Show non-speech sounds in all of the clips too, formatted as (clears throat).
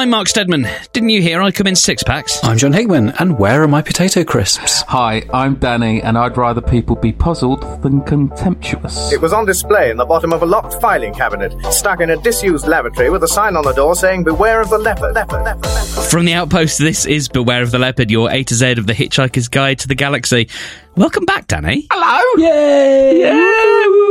I'm Mark Steadman. Didn't you hear I come in six packs? I'm John Hickman, and where are my potato crisps? Hi, I'm Danny, and I'd rather people be puzzled than contemptuous. It was on display in the bottom of a locked filing cabinet, stuck in a disused lavatory with a sign on the door saying, Beware of the leopard, leopard, leopard, leopard. From the outpost, this is Beware of the Leopard, your A to Z of the Hitchhiker's Guide to the Galaxy. Welcome back, Danny. Hello! Yay! Yeah,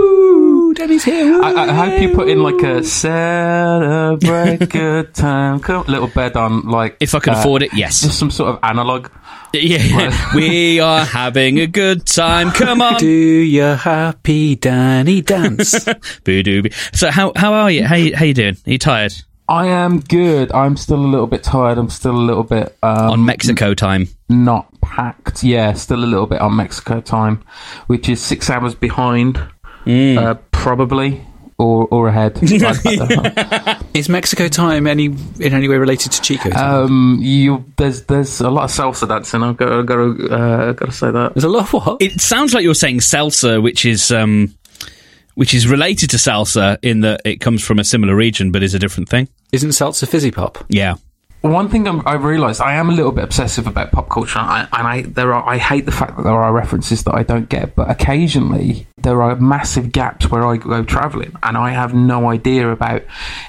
woo, Danny's here. woo. I, I hope you put in like a celebrate (laughs) good time, come, little bed on like. If I can uh, afford it, yes. Just some sort of analog. Yeah, (laughs) we are having a good time. Come on. Do your happy Danny dance? (laughs) Boo-doo-boo. So how how are you? How you, how you doing? Are you tired? I am good. I'm still a little bit tired. I'm still a little bit um, On Mexico time. not packed. Yeah, still a little bit on Mexico time, which is six hours behind, Mm. uh, probably or or ahead. (laughs) I- I don't know. Is Mexico time any in any way related to Chico time? Um, you there's there's a lot of salsa dancing. I've got, I've got to uh, got to say that. There's a lot of what? It sounds like you're saying salsa, which is um, which is related to salsa in that it comes from a similar region, but is a different thing. Isn't salsa fizzy pop? Yeah. One thing I'm, I've realised I am a little bit obsessive about pop culture, and I, and I there are I hate the fact that there are references that I don't get, but occasionally there are massive gaps where I go travelling, and I have no idea about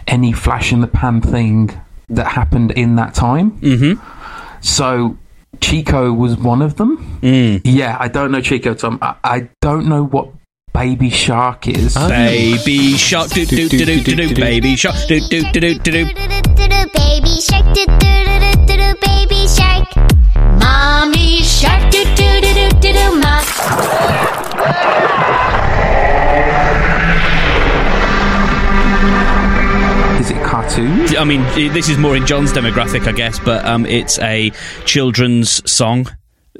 any flash in the pan thing that happened in that time. Mm-hmm. So Chico was one of them. Mm. Yeah, I don't know Chico Tom. I, I don't know what Baby Shark is. Baby shark, do do do do do do. Baby shark, do do do do do do. Baby shark, do do do do do baby shark. Mommy shark, do do do do do do ma. Is it cartoons? I mean, this is more in John's demographic, I guess, but um, it's a children's song.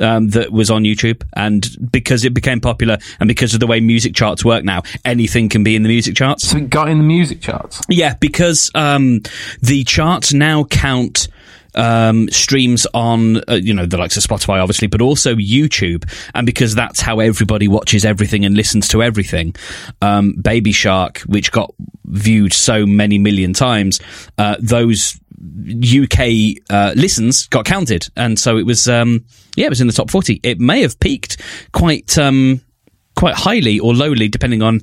Um, that was on YouTube, and because it became popular, and because of the way music charts work now, anything can be in the music charts. So it got in the music charts. Yeah, because um, the charts now count um, streams on, uh, you know, the likes of Spotify, obviously, but also YouTube. And because that's how everybody watches everything and listens to everything, um, Baby Shark, which got viewed so many million times, uh, those UK uh, listens got counted. And so it was, um, yeah, it was in the top 40. It may have peaked quite. Um, Quite highly or lowly, depending on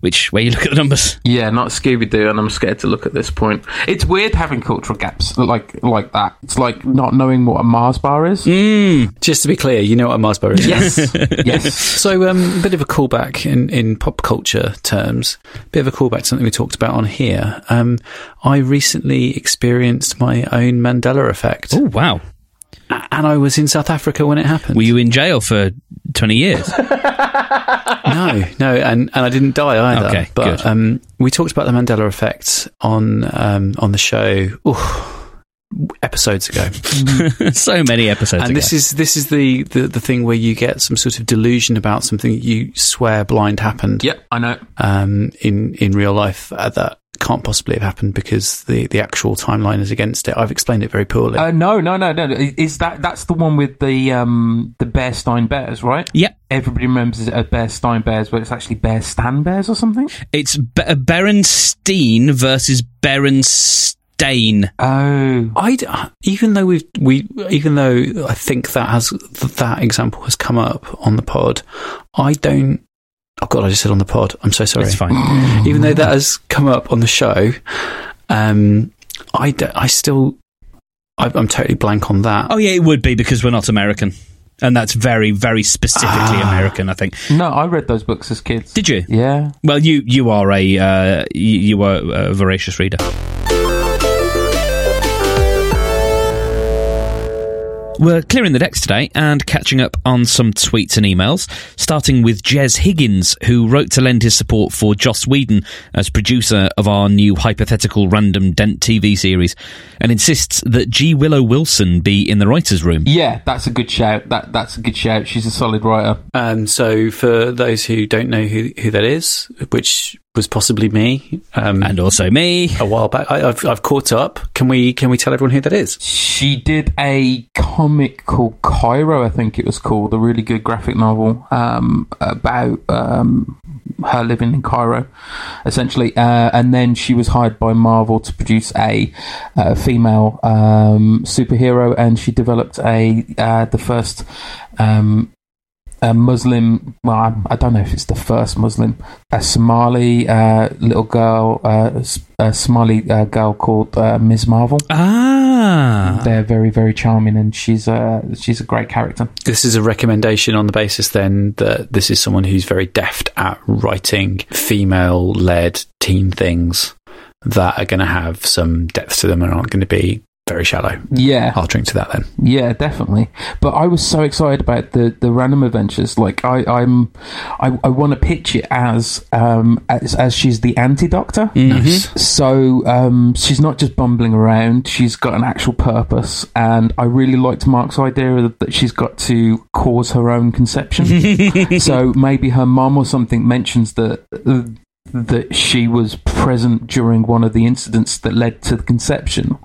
which way you look at the numbers. Yeah, not Scooby Doo, and I'm scared to look at this point. It's weird having cultural gaps like like that. It's like not knowing what a Mars bar is. Just to be clear, you know what a Mars bar is. Yes, (laughs) yes. So, um, a bit of a callback in, in pop culture terms, A bit of a callback to something we talked about on here. Um, I recently experienced my own Mandela effect, Oh, wow. A- and I was in South Africa when it happened. Were you in jail for 20 years? (laughs) no, no, and, and I didn't die either. Okay, but good. Um, we talked about the Mandela effect on um, on the show ooh, episodes ago. (laughs) so many episodes and ago. this is this is the, the the thing where you get some sort of delusion about something you swear blind happened Yep, I know. um, in in real life uh, that can't possibly have happened because the the actual timeline is against it. I've explained it very poorly. Uh, no, no, no, no. Is that that's the one with the um the Bear Stein Bears, right? Yep. Everybody remembers it as Bear Stein Bears, but it's actually Bear Stan Bears or something. It's Be- Berenstein versus Berenstain. Oh, I d- even though we've we even though I think that has that example has come up on the pod, I don't. Oh God, I just said on the pod. I'm so sorry. It's fine. (gasps) Even though that has come up on the show, um, I d- I still I, I'm totally blank on that. Oh, yeah, it would be because we're not American. And that's very, very specifically Ah. American, I think. no, I read those books as kids. Did you? Yeah. Well, you you are a uh, you, you are a voracious reader. We're clearing the decks today and catching up on some tweets and emails, starting with Jez Higgins, who wrote to lend his support for Joss Whedon as producer of our new hypothetical random Dent TV series, and insists that G. Willow Wilson be in the writer's room. Yeah, that's a good shout. That that's a good shout. She's a solid writer. Um, so for those who don't know who who that is, which was possibly me. Um, and also me. a while back, I, I've I've caught up. Can we can we tell everyone who that is? She did a comic called Cairo, I think it was called, a really good graphic novel um, about um, her living in Cairo, essentially. Uh, and then she was hired by Marvel to produce a uh, female um, superhero, and she developed a uh, the first. Um, a Muslim, well, I, I don't know if it's the first Muslim, a Somali uh, little girl, uh, s- a Somali uh, girl called uh, Ms. Marvel. Ah. They're very, very charming, and she's a she's a great character. This is a recommendation on the basis then that this is someone who's very deft at writing female led teen things that are going to have some depth to them and aren't going to be very shallow. Yeah, I'll drink to that then. yeah, definitely. But I was so excited about the the random adventures. Like I, I'm, I, I want to pitch it as um as, as she's the anti doctor. Nice. So um, she's not just bumbling around; she's got an actual purpose, and I really liked Mark's idea that she's got to cause her own conception. (laughs) so maybe her mum or something mentions that uh, that she was present during one of the incidents that led to the conception.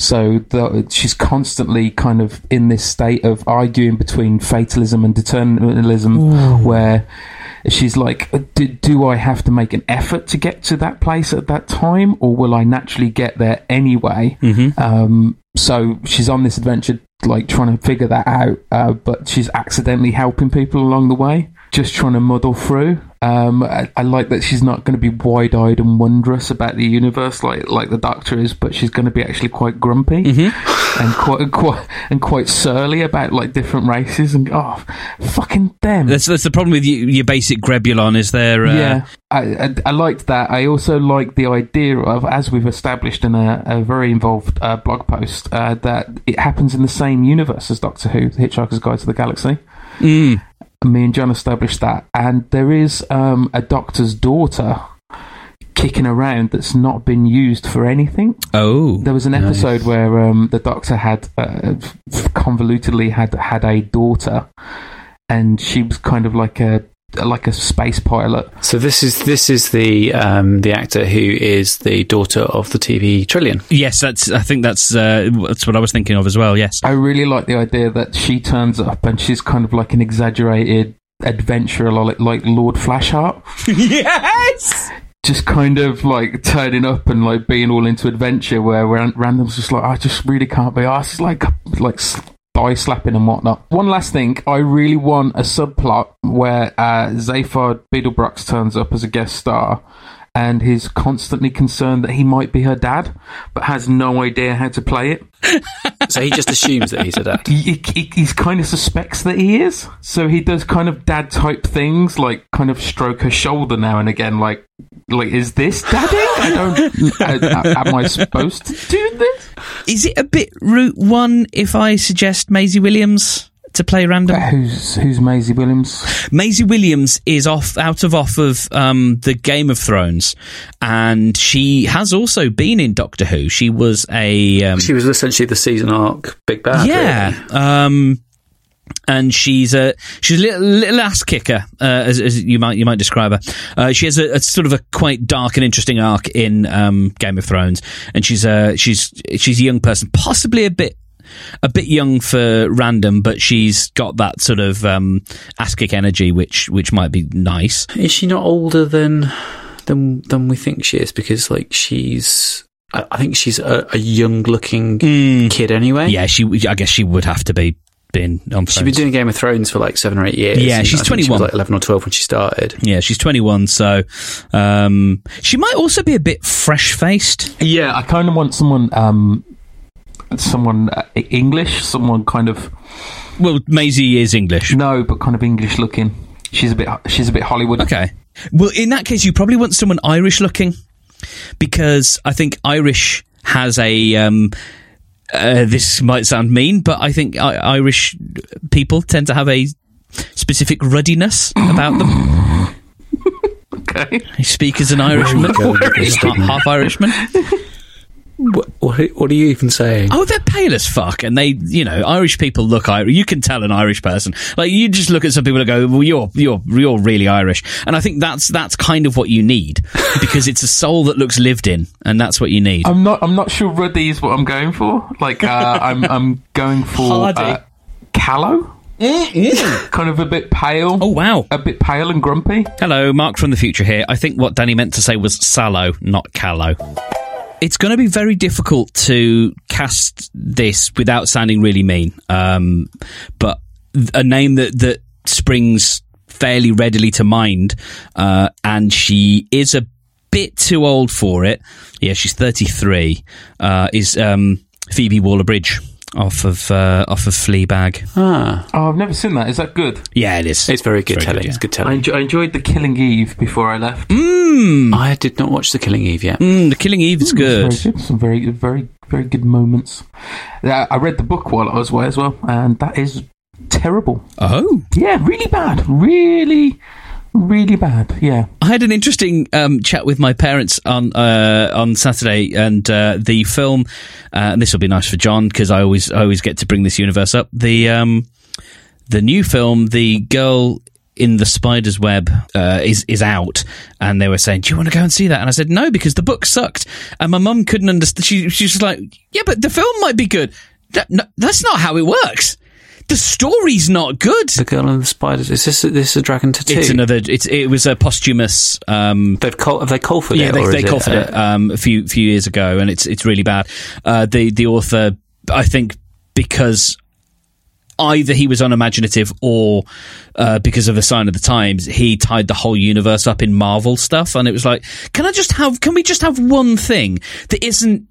So the, she's constantly kind of in this state of arguing between fatalism and determinism, where she's like, do, "Do I have to make an effort to get to that place at that time, or will I naturally get there anyway?" Um, so she's on this adventure, like trying to figure that out, uh, but she's accidentally helping people along the way, just trying to muddle through. Um, I, I like that she's not going to be wide-eyed and wondrous about the universe like like the Doctor is, but she's going to be actually quite grumpy and quite (laughs) quite and quite surly about like different races and oh, fucking them. That's that's the problem with you, your basic Grebulon. Is there? Uh, Yeah, I, I, I liked that. I also like the idea of, as we've established in a, a very involved uh, blog post, uh, that it happens in the same universe as Doctor Who, The Hitchhiker's Guide to the Galaxy. Mm. Me and John established that, and there is um, a Doctor's daughter kicking around that's not been used for anything. Oh. There was an episode where um, the Doctor had uh, convolutedly had had a daughter, and she was kind of like a like a space pilot. So this is this is the um, the actor who is the daughter of the TV Trillian. Yes, that's. I think that's uh, that's what I was thinking of as well. Yes. I really like the idea that she turns up and she's kind of like an exaggerated adventurer, like, like Lord Flashheart. (laughs) yes. Just kind of like turning up and like being all into adventure, where Ran- Random's just like, I just really can't be asked. It's like like s- thigh slapping and whatnot. One last thing, I really want a subplot where uh, Zaphod Beeblebrox turns up as a guest star. And he's constantly concerned that he might be her dad, but has no idea how to play it. (laughs) So he just assumes that he's a dad. he, he, he's kind of suspects that he is. So he does kind of dad type things, like kind of stroke her shoulder now and again, like, like is this daddy? I don't. (laughs) uh, am I supposed to do this? Is it a bit Route One if I suggest Maisie Williams to play random? Who's who's Maisie Williams? Maisie Williams is off out of off of um, the Game of Thrones, and she has also been in Doctor Who. She was a um, She was essentially the season arc big bad. yeah. really. Um, and she's a she's a little, little ass kicker, uh, as, as you might you might describe her. Uh, she has a, a sort of a quite dark and interesting arc in um, Game of Thrones, and she's a she's she's a young person, possibly a bit a bit young for random, but she's got that sort of um, ass kick energy, which which might be nice. Is she not older than than than we think she is? Because like she's, I, think she's a, a young looking kid anyway. Yeah, she I guess she would have to be been on. She's been doing Game of Thrones for like seven or eight years. Yeah, she's I think She 21. was like eleven or twelve when she started. Yeah, she's 21, so um, she might also be a bit fresh faced. Yeah, I kind of want someone, um, someone uh, English, someone kind of Well, Maisie is English. no, but kind of English looking. She's a bit, she's a bit Hollywood. Okay. Well, in that case, you probably want someone Irish looking because I think Irish has a. Um, uh, this might sound mean, but I think I- Irish people tend to have a specific ruddiness about them. (laughs) Okay. I speak as an Irishman, half, half Irishman. (laughs) What, what, what are you even saying? Oh, they're pale as fuck, and they, you know, Irish people look Irish. You can tell an Irish person. Like you just look at some people and go, "Well, you're you're you're really Irish," and I think that's that's kind of what you need (laughs) because it's a soul that looks lived in, and that's what you need. I'm not. I'm not sure ruddy is what I'm going for. Like uh, (laughs) I'm. I'm going for Hardy. uh, callow. kind of a bit pale. oh wow! A bit pale and grumpy. Hello, Mark from the future here. I think what Danny meant to say was sallow, not callow. It's going to be very difficult to cast this without sounding really mean. Um, but a name that, that springs fairly readily to mind, uh, and she is a bit too old for it. Yeah, she's 33, uh, is, um, Phoebe Waller-Bridge off of, uh, off of Fleabag. Ah, Oh, I've never seen that. Is that good? Yeah, it is. it's very good Very telling. good, It's good I, telling. I enjoyed the Killing Eve before I left. I did not watch The Killing Eve yet. Mm, the Killing Eve is good. Very good. Some very, very, very good moments. I read the book while I was away as well, and that is terrible. Oh. Yeah, really bad. Really, really bad. Yeah. I had an interesting um, chat with my parents on uh, on Saturday, and uh, the film. Uh, and this will be nice for John because I always I always get to bring this universe up. The um, the new film, the girl in the spider's web, uh, is is out, and they were saying, "Do you want to go and see that?" And I said, "No, because the book sucked." And my mum couldn't understand. She she was just like, "Yeah, but the film might be good." That, no, that's not how it works. The story's not good. The Girl and the Spiders. Is this this a Dragon Tattoo? It's another. It's it was a posthumous. Um, They've call, have they called for yeah, it? they, they called for uh, it um, a few few years ago, and it's it's really bad. Uh, the the author, I think, because either he was unimaginative or uh, because of a sign of the times, he tied the whole universe up in Marvel stuff, and it was like, can I just have? Can we just have one thing that isn't?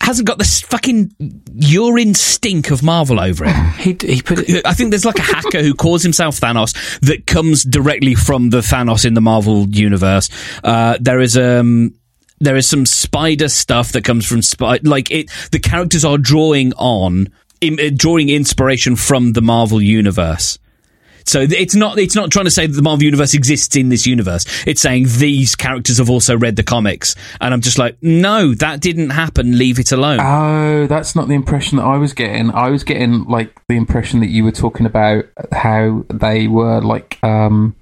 Hasn't got this fucking urine stink of Marvel over it. He he put it. (laughs) I think there's like a hacker who calls himself Thanos that comes directly from the Thanos in the Marvel universe. Uh, there is um. There is some spider stuff that comes from spy, like it. The characters are drawing on, im- uh, drawing inspiration from the Marvel universe. So it's not it's not trying to say that the Marvel universe exists in this universe. It's saying these characters have also read the comics, and I'm just like, no, that didn't happen. Leave it alone. Oh, that's not the impression that I was getting. I was getting like the impression that you were talking about how they were like, um,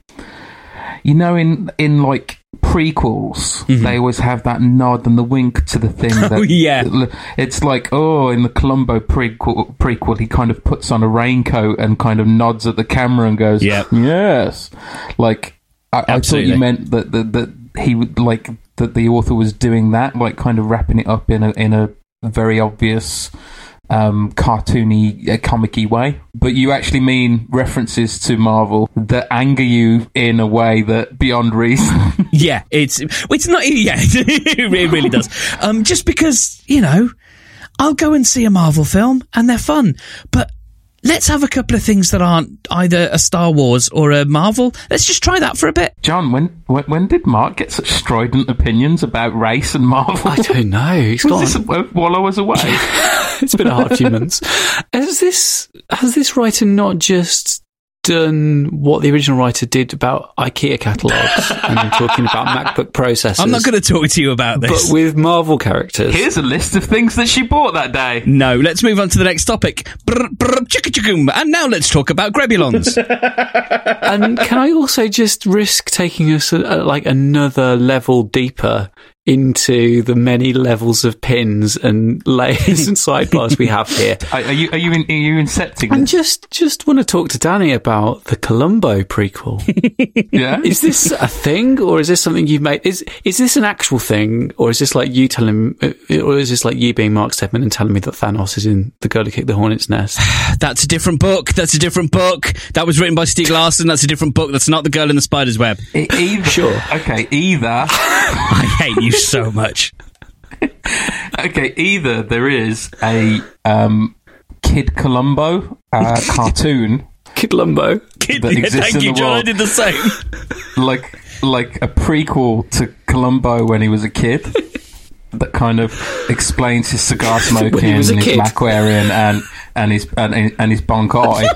you know, in in like prequels, they always have that nod and the wink to the thing. (laughs) That, Mm-hmm. Oh, yeah. it's like oh, in the Columbo prequel, prequel, he kind of puts on a raincoat and kind of nods at the camera and goes, Yep. yes." Like I, I thought you meant that that that he would like that the author was doing that, like kind of wrapping it up in a in a very obvious um cartoony uh, comic-y way but you actually mean references to marvel that anger you in a way that beyond reason (laughs) Yeah, it's it's not. Yeah, (laughs) it really does. Um, just because you know, I'll go and see a Marvel film and they're fun, but let's have a couple of things that aren't either a Star Wars or a Marvel. Let's just try that for a bit. john when, when when did mark get such strident opinions about race and marvel I don't know. He's gone. this while i was away (laughs) it's been a hard few months. Has this has this writer not just done what the original writer did about IKEA catalogs (laughs) and talking about MacBook processors? I'm not going to talk to you about this. but with Marvel characters. here's a list of things that she bought that day no, let's move on to the next topic. Brr, brr, chicka chickum. And now let's talk about Grebulons. (laughs) and can I also just risk taking us uh, like another level deeper into the many levels of pins and layers and sidebars we have here? (laughs) are, are you are you in, are you incepting And just just want to talk to Danny about the Columbo prequel. (laughs) yeah is this a thing, or is this something you've made? Is is this an actual thing, or is this like you telling, uh, or is this like you being Mark Steadman and telling me that Thanos is in the Girl Who Kicked the Hornet's Nest? (sighs) That's a different book. That's a different book. That was written by Stieg Larsson. That's a different book. That's not The Girl in the Spider's Web. E- either Sure. okay either (laughs) I hate you so much. (laughs) Okay, either there is a um, Kid Columbo uh, (laughs) cartoon, Kid Lumbo. Kid, That yeah, exists thank in you, the John. I world. did the same. (laughs) like like a prequel to Columbo when he was a kid, that kind of explains his cigar smoking, and his kid. Mac wearing, and and his and, and his bonk eye.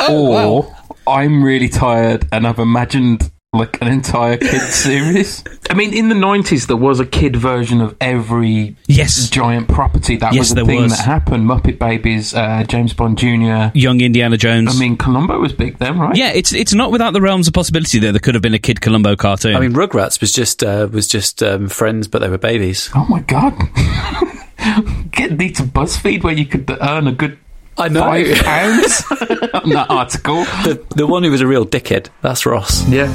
Oh, or I'm really tired and I've imagined like an entire kid (laughs) series. I mean, in the nineties, there was a kid version of every Yes. giant property. That Yes, was a there thing was. that happened. Muppet Babies, uh, James Bond Jr. Young Indiana Jones. I mean, Columbo was big then, right? yeah, it's it's not without the realms of possibility that there could have been a Kid Columbo cartoon. I mean, Rugrats was just uh, was just um, friends, but they were babies. Oh my god. (laughs) Get these to BuzzFeed where you could earn a good I know. five (laughs) pounds on that article. the the one who was a real dickhead. That's Ross. Yeah.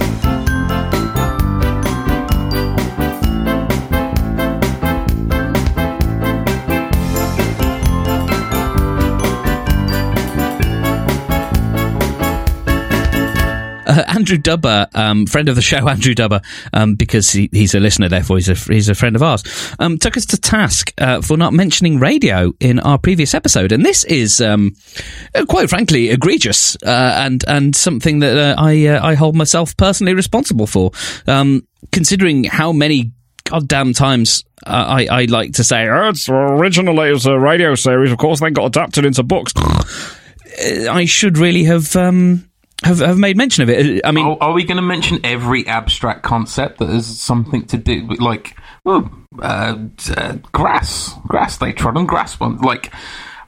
Uh, Andrew Dubber, um, friend of the show, (laughs) Andrew Dubber, um, because he, he's a listener, therefore he's a, he's a friend of ours, um, took us to task uh, for not mentioning radio in our previous episode, and this is, um, uh, quite frankly, egregious uh, and and something that uh, I uh, I hold myself personally responsible for, um, considering how many goddamn times. I, I like to say, oh, it's originally it was a radio series. Of course, then got adapted into books. (sighs) I should really have um, have, have made mention of it. I mean, Are, are we going to mention every abstract concept that has something to do with, like, well, uh, uh, grass? Grass, they trod on grass once. Like,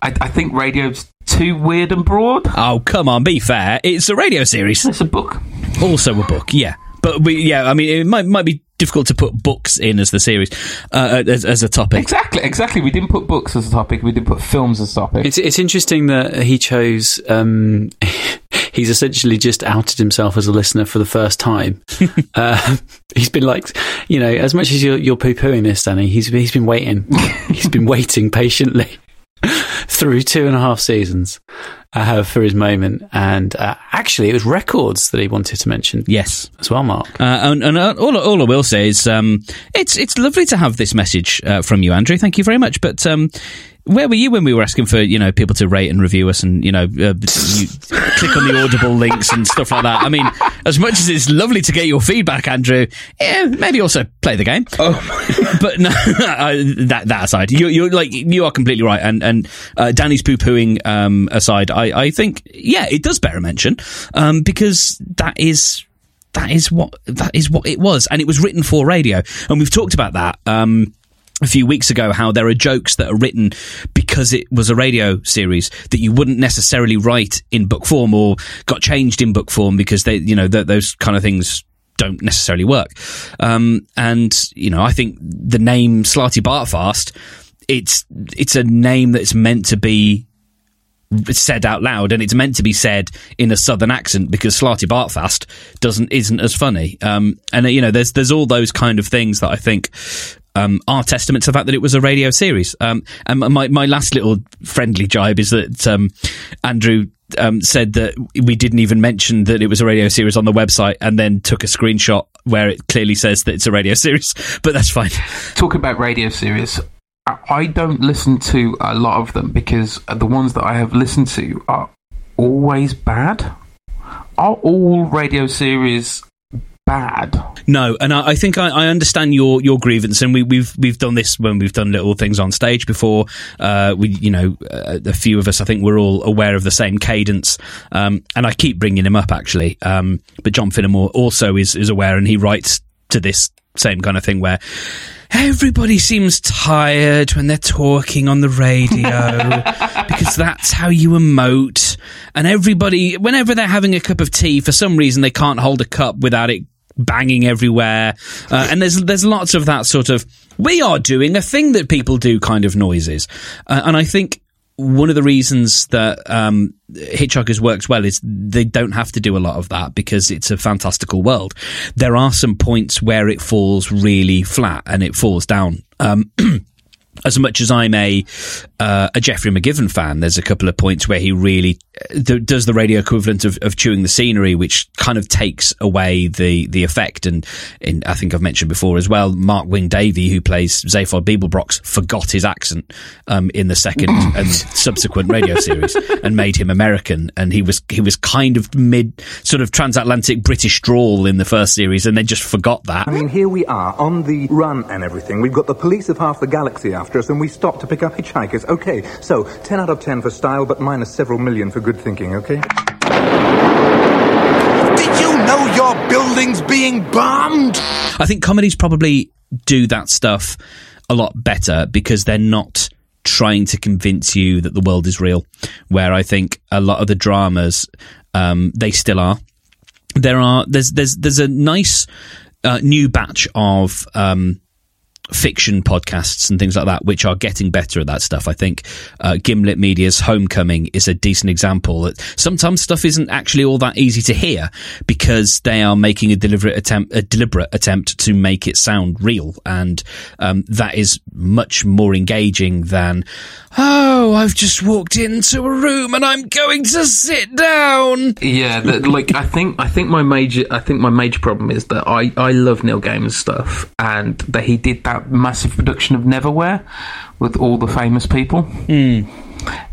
I, I think radio's too weird and broad. Oh, come on, be fair. It's a radio series. It's a book. Also a book, yeah. But we, yeah, I mean, it might might be difficult to put books in as the series, uh, as, as a topic. Exactly, exactly. We didn't put books as a topic. We did put films as a topic. It's it's interesting that he chose. Um, (laughs) he's essentially just outed himself as a listener for the first time. (laughs) uh, he's been like, you know, as much as you're, you're poo pooing this, Danny, he's he's been waiting. (laughs) he's been waiting patiently (laughs) through two and a half seasons uh, for his moment. And uh, actually, it was records that he wanted to mention Yes. as well, Mark. Uh, and and uh, all, all I will say is um, it's it's lovely to have this message uh, from you, Andrew. Thank you very much. But um, where were you when we were asking for you know people to rate and review us and you know uh, you (laughs) click on the Audible links and stuff like that? I mean, as much as it's lovely to get your feedback, Andrew, yeah, maybe also play the game. Oh, (laughs) but no, (laughs) that that aside, you, you're like you are completely right. And and uh, Danny's poo pooing um, aside, I I think yeah, it does bear a mention um, because that is that is what that is what it was, and it was written for radio. And we've talked about that um, a few weeks ago. How there are jokes that are written because it was a radio series that you wouldn't necessarily write in book form, or got changed in book form because they, you know, th- those kind of things don't necessarily work. Um, and you know, I think the name Slartibartfast, it's it's a name that's meant to be said out loud, and it's meant to be said in a southern accent because Slartibartfast doesn't isn't as funny. Um, and you know, there's there's all those kind of things that I think um, are testament to the fact that it was a radio series. Um, and my my last little friendly jibe is that um, Andrew. Um, said that we didn't even mention that it was a radio series on the website, and then took a screenshot where it clearly says that it's a radio (laughs) series. But that's fine. Talking about radio series, I don't listen to a lot of them because the ones that I have listened to are always bad. Are all radio series bad? No, and I, I think I, I understand your your grievance, and we, we've we've done this when we've done little things on stage before. Uh, we, you know, uh, a few of us, I think, we're all aware of the same cadence, um, and I keep bringing him up actually. Um, but John Finnemore also is is aware, and he writes to this same kind of thing where. Everybody seems tired when they're talking on the radio (laughs) because that's how you emote. And everybody, whenever they're having a cup of tea, for some reason they can't hold a cup without it banging everywhere. Uh, and there's there's lots of that sort of we are doing a thing that people do kind of noises. Uh, and I think one of the reasons that um, Hitchhikers works well is they don't have to do a lot of that because it's a fantastical world. There are some points where it falls really flat and it falls down. Um, (clears throat) as much as I'm a uh, a Geoffrey McGivern fan, there's a couple of points where he really uh, th- does the radio equivalent of, of chewing the scenery, which kind of takes away the the effect. And in, I think I've mentioned before as well, Mark Wing Davey, who plays Zaphod Beeblebrox, forgot his accent um, in the second (coughs) and subsequent radio series and made him American. And he was he was kind of mid sort of transatlantic British drawl in the first series, and then just forgot that. I mean, here we are on the run and everything. We've got the police of half the galaxy after us, and we stop to pick up hitchhikers. Okay, so 10 out of 10 for style, but minus several million for good thinking, okay? Did you know your buildings being bombed. I think comedies probably do that stuff a lot better because they're not trying to convince you that the world is real. Where I think a lot of the dramas, um, they still are. There are there's there's there's a nice uh, new batch of um, fiction podcasts and things like that, which are getting better at that stuff. I think uh, Gimlet Media's Homecoming is a decent example that sometimes stuff isn't actually all that easy to hear because they are making a deliberate attempt, a deliberate attempt to make it sound real, and um, that is much more engaging than oh, I've just walked into a room and I'm going to sit down. Yeah, that, like I think I think my major I think my major problem is that I I love Neil Gaiman's stuff and that he did that massive production of Neverwhere with all the famous people. Hmm.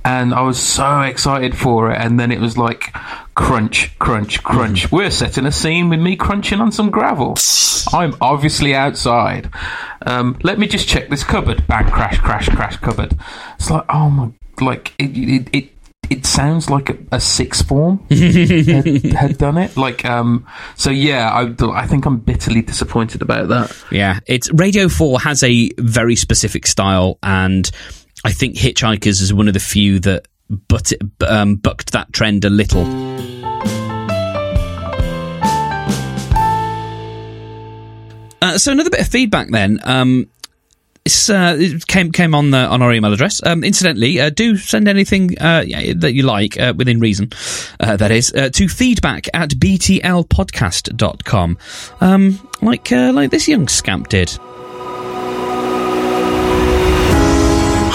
And I was so excited for it, and then it was like crunch, crunch, crunch. We're setting a scene with me crunching on some gravel. I'm obviously outside. Um, let me just check this cupboard. Bang! Crash! Crash! Crash! Cupboard. It's like oh my, like it it. it it sounds like a, a sixth form (laughs) had, had done it. Like, um, so yeah, I, I think I'm bitterly disappointed about that. Yeah, it's Radio 4 has a very specific style, and I think Hitchhikers is one of the few that but um, bucked that trend a little. Uh, so another bit of feedback then. Um, uh, it came came on the, on our email address. Um, incidentally, uh, do send anything uh, that you like uh, within reason. Uh, that is uh, to feedback at btlpodcast.com. Um, like uh, like this young scamp did.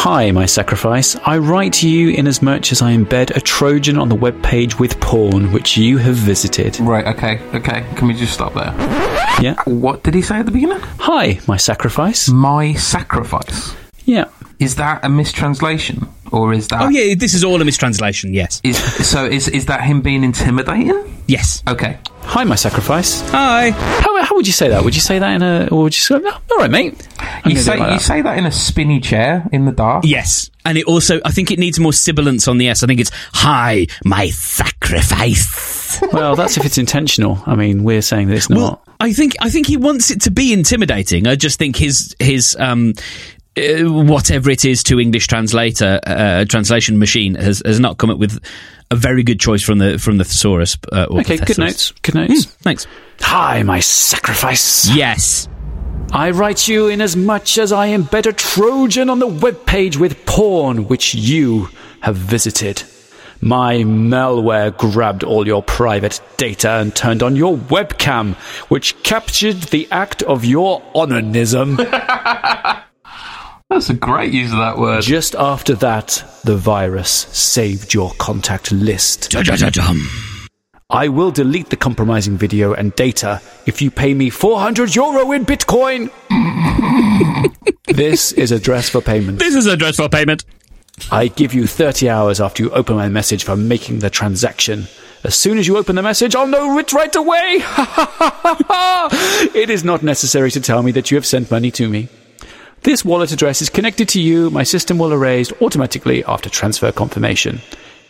Hi, my sacrifice. I write to you inasmuch as much as I embed a Trojan on the web page with porn which you have visited. Right, okay, okay. Can we just stop there? Yeah. What did he say at the beginning? Hi, my sacrifice. My sacrifice. Yeah. Is that a mistranslation? Or is that. Oh yeah, this is all a mistranslation. Yes, Is, so is, is that him being intimidating? yes. Okay. Hi, my sacrifice. Hi. How, how would you say that? Would you say that in a, or would you say, "Oh, all right, mate? I'm You say, like you that." say that in a spinny chair in the dark? Yes, and it also I think it needs more sibilance on the S. I think it's hi, my sacrifice. well, that's if it's intentional. I mean, we're saying that it's not. Well, I think I think he wants it to be intimidating. I just think his his um whatever it is to English translator uh, translation machine has has not come up with a very good choice from the from the thesaurus. Uh, okay, good notes. Good notes. Thanks. Hi, my sacrifice. Yes. I write you in as much as I embed a Trojan on the web page with porn which you have visited. My malware grabbed all your private data and turned on your webcam, which captured the act of your onanism. (laughs) That's a great use of that word. Just after that, the virus saved your contact list. Dum. I will delete the compromising video and data if you pay me 400 euro in Bitcoin. this is address for payment. This is address for payment. I give you 30 hours after you open my message for making the transaction. As soon as you open the message, I'll know it right away. (laughs) it is not necessary to tell me that you have sent money to me. This wallet address is connected to you. My system will erase automatically after transfer confirmation.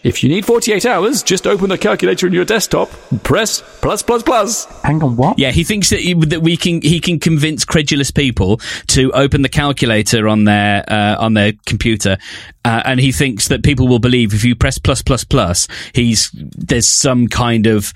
If you need 48 hours, just open the calculator on your desktop, press plus plus plus. Hang on, what? Yeah, he thinks that, he, that we can he can convince credulous people to open the calculator on their uh, on their computer, uh, and he thinks that people will believe if you press plus plus plus, he's there's some kind of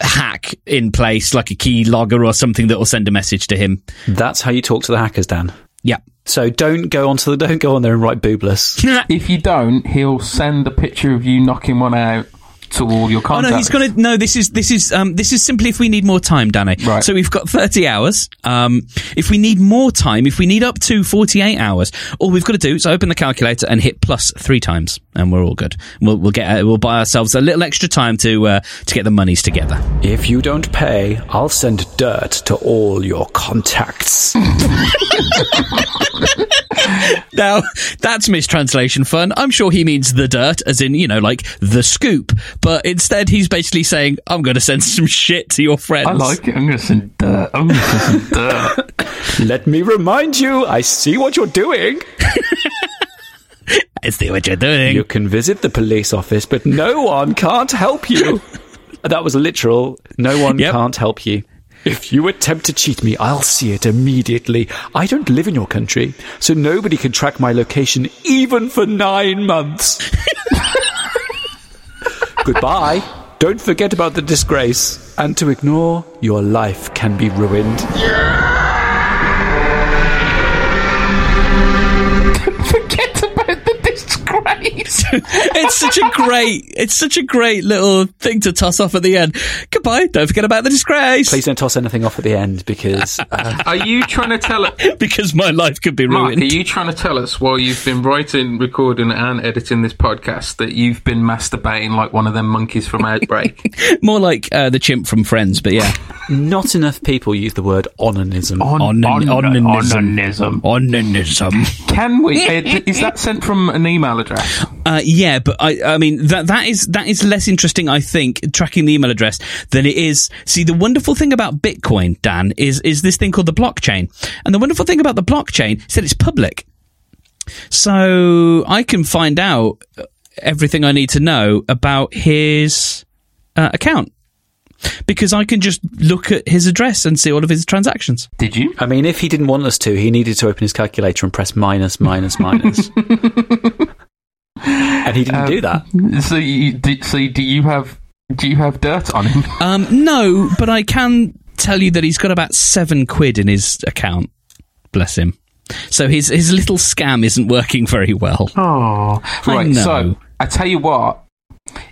hack in place, like a key logger or something that will send a message to him. That's how you talk to the hackers, Dan. Yeah. So don't go onto the don't go on there and write boobless. (laughs) If you don't, he'll send a picture of you knocking one out to all your Oh contacts. no, he's gonna. No, this is this is um this is simply if we need more time, Danny. Right. So we've got thirty hours. Um, if we need more time, if we need up to forty-eight hours, all we've got to do is open the calculator and hit plus three times, and we're all good. We'll we'll get uh, we'll buy ourselves a little extra time to uh, to get the monies together. if you don't pay, I'll send dirt to all your contacts. (laughs) Now that's mistranslation fun. I'm sure he means the dirt, as in you know like the scoop, but instead he's basically saying I'm going to send some shit to your friends. I like it. I'm going to send dirt. I'm going to send some dirt. (laughs) Let me remind you, I see what you're doing. (laughs) I see what you're doing. You can visit the police office, but no one can't help you. (laughs) That was literal. No one Yep. can't help you. If you attempt to cheat me, I'll see it immediately. I don't live in your country, so nobody can track my location even for nine months. Goodbye. Don't forget about the disgrace. And to ignore, your life can be ruined. Forget (laughs) it's such a great, it's such a great little thing to toss off at the end. Goodbye. Don't forget about the disgrace. Please don't toss anything off at the end because (laughs) uh, Are you trying to tell us, (laughs) because my life could be Mark? ruined. Are you trying to tell us while you've been writing, recording, and editing this podcast that you've been masturbating like one of them monkeys from Outbreak? More like uh, the chimp from Friends, but yeah. not enough people use the word onanism. On, Onan- onanism. onanism. Onanism. Can we? is that sent from an email address? Uh, yeah, but I, I mean that that is that is less interesting, I think, tracking the email address than it is. See, the wonderful thing about Bitcoin, Dan, is is this thing called the blockchain, and the wonderful thing about the blockchain is that it's public. So I can find out everything I need to know about his uh, account because I can just look at his address and see all of his transactions. Did you? I mean, if he didn't want us to, he needed to open his calculator and press minus, minus, minus. (laughs) and he didn't do that. So, you, do, so do you have do you have dirt on him? (laughs) Um, no, but I can tell you that he's got about seven quid in his account. Bless him. So his his little scam isn't working very well. Oh, I right. know. So I tell you what.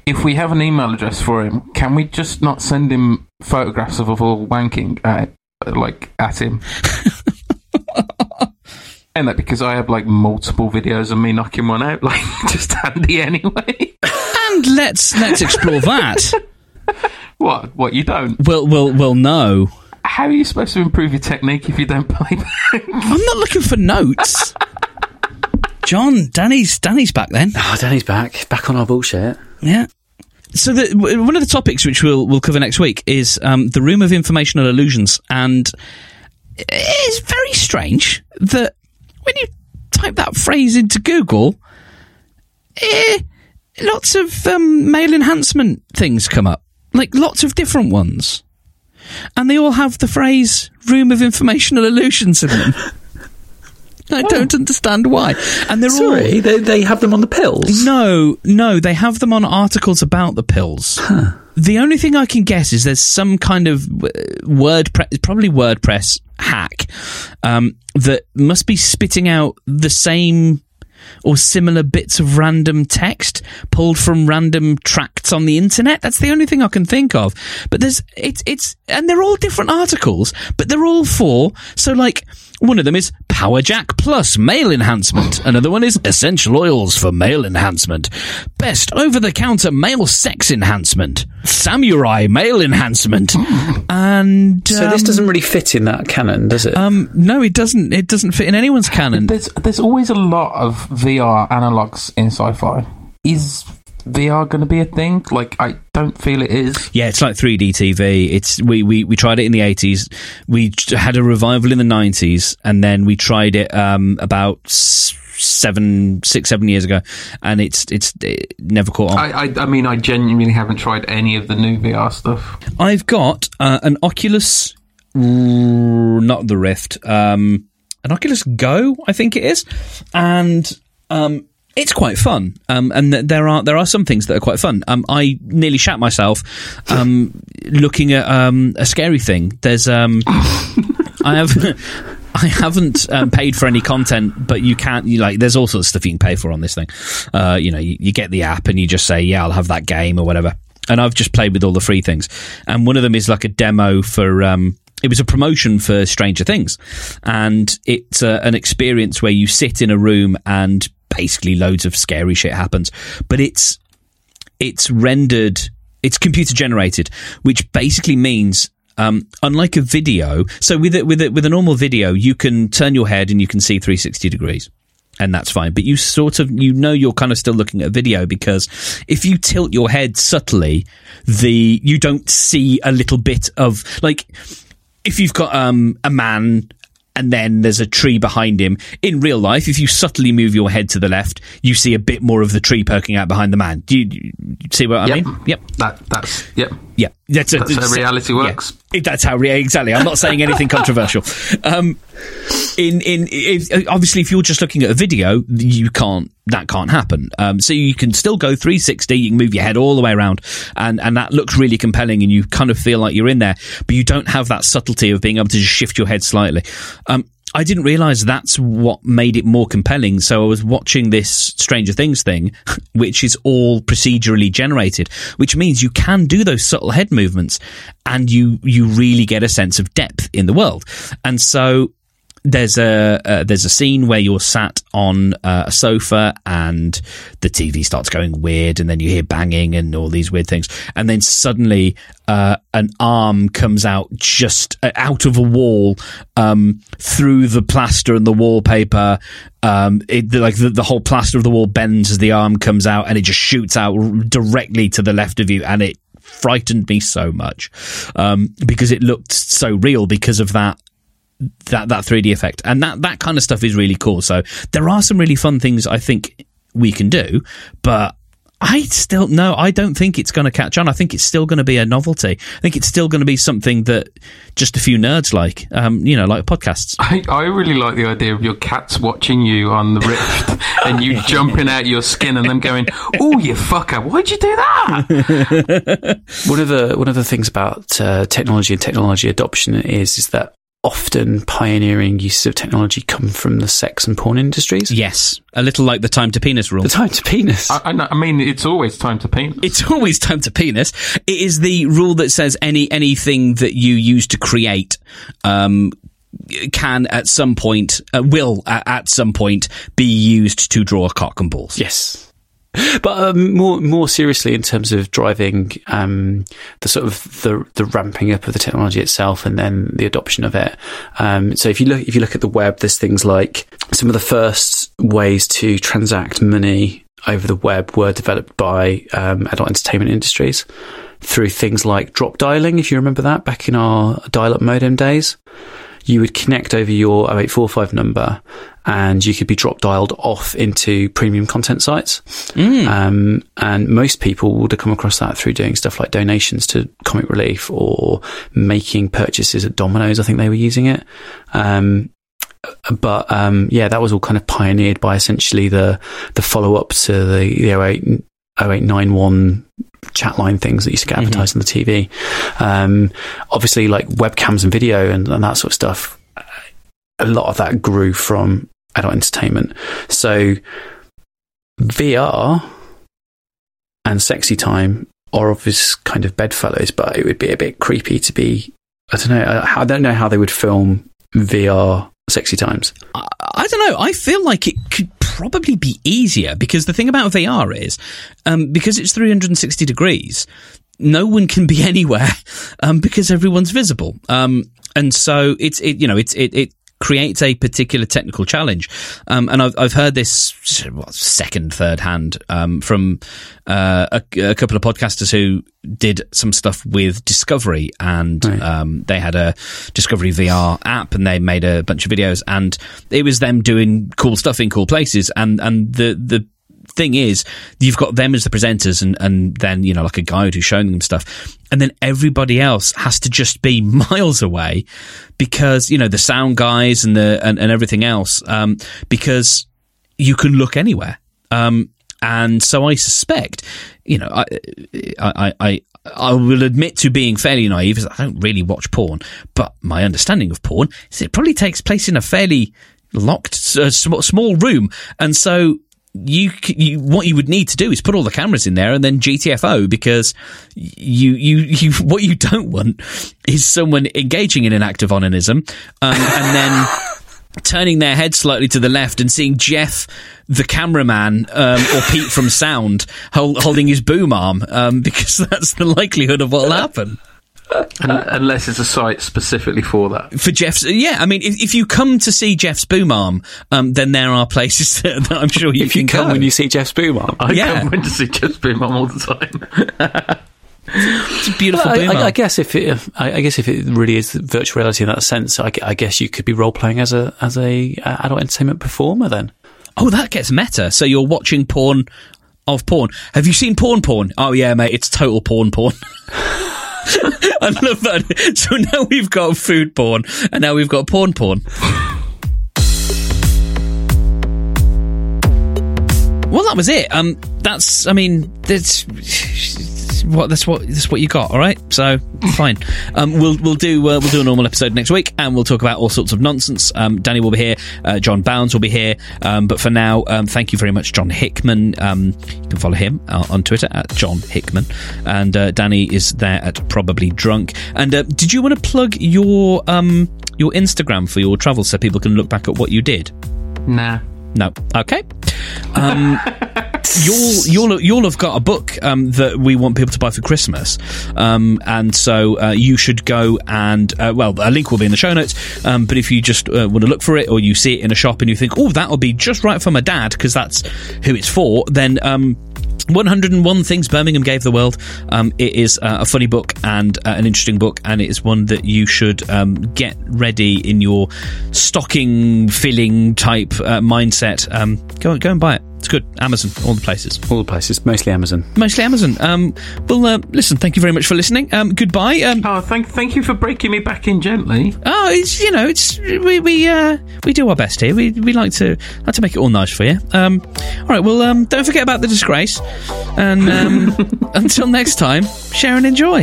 If we have an email address for him, can we just not send him photographs of us all wanking at, like at him? (laughs) and that because I have like multiple videos of me knocking one out, (laughs) like just handy anyway. And let's let's explore that. (laughs) what? What you don't? We'll we'll we'll know. How are you supposed to improve your technique if you don't play back? I'm not looking for notes. John, Danny's Danny's back then. Oh, Danny's back. Back on our bullshit. Yeah. So the, one of the topics which we'll we'll cover next week is um, the room of informational illusions, and it's very strange that when you type that phrase into Google, eh, lots of um, male enhancement things come up, like lots of different ones, and they all have the phrase "room of informational illusions" in them. (laughs) I don't understand why, and they're all Sorry, they, they have them on the pills. no, no, they have them on articles about the pills. The only thing I can guess is there's some kind of uh, WordPress, probably WordPress hack um, that must be spitting out the same or similar bits of random text pulled from random tracts on the internet. That's the only thing I can think of. But there's it's it's and they're all different articles, but they're all for so like one of them is Power Jack Plus male enhancement. Another one is essential oils for male enhancement. Best over the counter male sex enhancement. Samurai male enhancement. And So this um, doesn't really fit in that canon, does it? um no it doesn't it doesn't fit in anyone's canon. There's there's always a lot of VR analogs in sci-fi. Is VR going to be a thing? Like I don't feel it is. Yeah, it's like 3D TV. It's we, we, we tried it in the 80s. We had a revival in the 90s, and then we tried it um, about s- seven, six, seven years ago, and it's it's it never caught on. I, I I mean I genuinely haven't tried any of the new VR stuff. I've got uh, an Oculus, not the Rift, um, an Oculus Go, I think it is, and um, it's quite fun. Um, and th- there are there are some things that are quite fun. Um, I nearly shat myself um, looking at um, a scary thing. There's um, I have. (laughs) I haven't um, paid for any content, but you can't. You like, there's all sorts of stuff you can pay for on this thing. Uh, you know, you, you get the app and you just say, "Yeah, I'll have that game" or whatever. And I've just played with all the free things, and one of them is like a demo for. Um, it was a promotion for Stranger Things, and it's uh, an experience where you sit in a room and basically loads of scary shit happens. But it's it's rendered, it's computer generated, which basically means. Um, unlike a video, so with a, with a, with a normal video, you can turn your head and you can see 360 degrees, and that's fine. But you sort of you know you're kind of still looking at video because if you tilt your head subtly, the you don't see a little bit of like if you've got um, a man and then there's a tree behind him in real life if you subtly move your head to the left you see a bit more of the tree poking out behind the man do you, do you see what i Yep. mean yep That that's yep. Yeah, that's, That's how reality works. Yeah, that's how re- exactly. I'm not saying anything (laughs) controversial. Um, in in if, obviously, if you're just looking at a video, you can't. That can't happen. Um, so you can still go 360. You can move your head all the way around, and and that looks really compelling, and you kind of feel like you're in there. But you don't have that subtlety of being able to just shift your head slightly. Um, I didn't realize that's what made it more compelling. So I was watching this Stranger Things thing, (laughs) which is all procedurally generated, which means you can do those subtle head movements and you, you really get a sense of depth in the world. And so there's a uh, there's a scene where you're sat on uh, a sofa and the TV starts going weird, and then you hear banging and all these weird things, and then suddenly uh, an arm comes out just uh, out of a wall um, through the plaster and the wallpaper. Um, it, like the, the whole plaster of the wall bends as the arm comes out, and it just shoots out directly to the left of you, and it frightened me so much um, because it looked so real because of that that that 3D effect, and that that kind of stuff is really cool. So there are some really fun things I think we can do, but. I still no, I don't think it's going to catch on. I think it's still going to be a novelty. I think it's still going to be something that just a few nerds like, um, you know, like podcasts. I, I really like the idea of your cats watching you on the rift (laughs) and you jumping out your skin and them going, "Oh, you fucker! Why'd you do that?" (laughs) One of the one of the things about uh, technology and technology adoption is is that often pioneering uses of technology come from the sex and porn industries. Yes, a little like the time to penis rule. The time to penis. I, I, I mean, it's always time to penis. It's always time to penis. It is the rule that says any anything that you use to create um, can at some point uh, will uh, at some point be used to draw cock and balls. Yes. (laughs) But um, more more seriously, in terms of driving um, the sort of the the ramping up of the technology itself, and then the adoption of it. Um, so if you look if you look at the web, there's things like some of the first ways to transact money over the web were developed by um, adult entertainment industries through things like drop dialing. If you remember that back in our dial-up modem days, you would connect over your 0845 number and you could be drop dialed off into premium content sites. Um, and most people would have come across that through doing stuff like donations to Comic Relief or making purchases at Domino's. I think they were using it. Um, but um, yeah, that was all kind of pioneered by essentially the the follow up to the, the 08, 0891 chat line things that used to get advertised on the TV. Um, obviously, like webcams and video and, and that sort of stuff. A lot of that grew from adult entertainment. So VR and sexy time are obvious kind of bedfellows, but it would be a bit creepy to be. I don't know. I, I don't know how they would film VR sexy times. I, I don't know. I feel like it could probably be easier because the thing about VR is um, because it's 360 degrees. No one can be (laughs) anywhere um, because everyone's visible, um, and so it's it you know it's it, it creates a particular technical challenge. Um, and I've, I've heard this what, second, third hand um, from uh, a, a couple of podcasters who did some stuff with Discovery, and um, they had a Discovery VR app, and they made a bunch of videos, and it was them doing cool stuff in cool places, and and the the thing is you've got them as the presenters and, and then you know like a guide who's showing them stuff. And then everybody else has to just be (laughs) miles away because you know the sound guys and the and, and everything else um, because you can look anywhere. Um, and so I suspect you know I I I I will admit to being fairly naive, as I don't really watch porn, but my understanding of porn is it probably takes place in a fairly locked, uh, sm- small room, and so you, you what you would need to do is put all the cameras in there and then GTFO because you you you (laughs) what you don't want is someone engaging in an act of onanism um, and then (laughs) turning their head slightly to the left and seeing Jeff, the cameraman, um, or Pete from sound hold, holding his boom arm um, (laughs) because that's the likelihood of what'll happen. Un- unless it's a site specifically for that. For Jeff's, yeah, I mean, if, if you come to see Jeff's boom arm, um, then there are places (laughs) that, that I'm sure you if can you come go. when you see Jeff's boom arm. I Yeah. come when to see Jeff's Boom arm all the time. it's a beautiful I, boom I, arm. I guess if it, if- I, I guess if it really is virtual reality in that sense, I, I guess you could be role playing as a as a uh, adult entertainment performer. Then Oh, that gets meta. So you're watching porn of porn. Have you seen porn porn? Oh yeah, mate, it's total porn porn. (laughs) (laughs) I love that. So now we've got food porn, and now we've got porn porn. Well, that was it. Um, that's. I mean, that's what. That's what. That's what you got. All right. So (laughs) fine. Um, we'll we'll do uh, we'll do a normal episode next week, and we'll talk about all sorts of nonsense. Um, Danny will be here. Uh, John Bounds will be here. Um, but for now, um, thank you very much, John Hickman. Um, you can follow him uh, on Twitter at John Hickman, and uh, Danny is there at probably drunk. And uh, did you want to plug your um your Instagram for your travels so people can look back at what you did? Nah. No. Okay. Um, (laughs) you'll you'll you'll have got a book um, that we want people to buy for Christmas, um, and so uh, you should go and uh, well, a link will be in the show notes. Um, but if you just uh, want to look for it, or you see it in a shop and you think, oh, that'll be just right for my dad because that's who it's for, then. Um, 101 Things Birmingham Gave the World. Um, it is uh, a funny book and uh, an interesting book, and it is one that you should um, get ready in your stocking filling type uh, mindset. Um, go, go and buy it. It's good. Amazon, all the places. All the places, mostly Amazon. Mostly Amazon. Um, well, uh, listen, thank you very much for listening. Um, goodbye. Um, Oh, thank thank you for breaking me back in gently. oh, it's you know, it's we we uh, we do our best here. We we like to like to make it all nice for you. Um, all right. Well, um, don't forget about the disgrace, and um, (laughs) until next time, share and enjoy.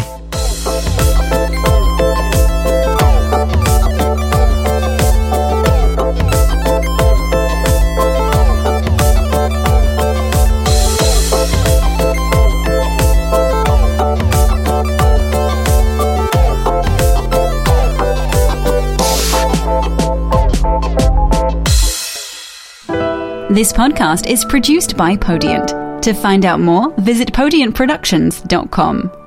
This podcast is produced by Podient. To find out more, visit podientproductions.com.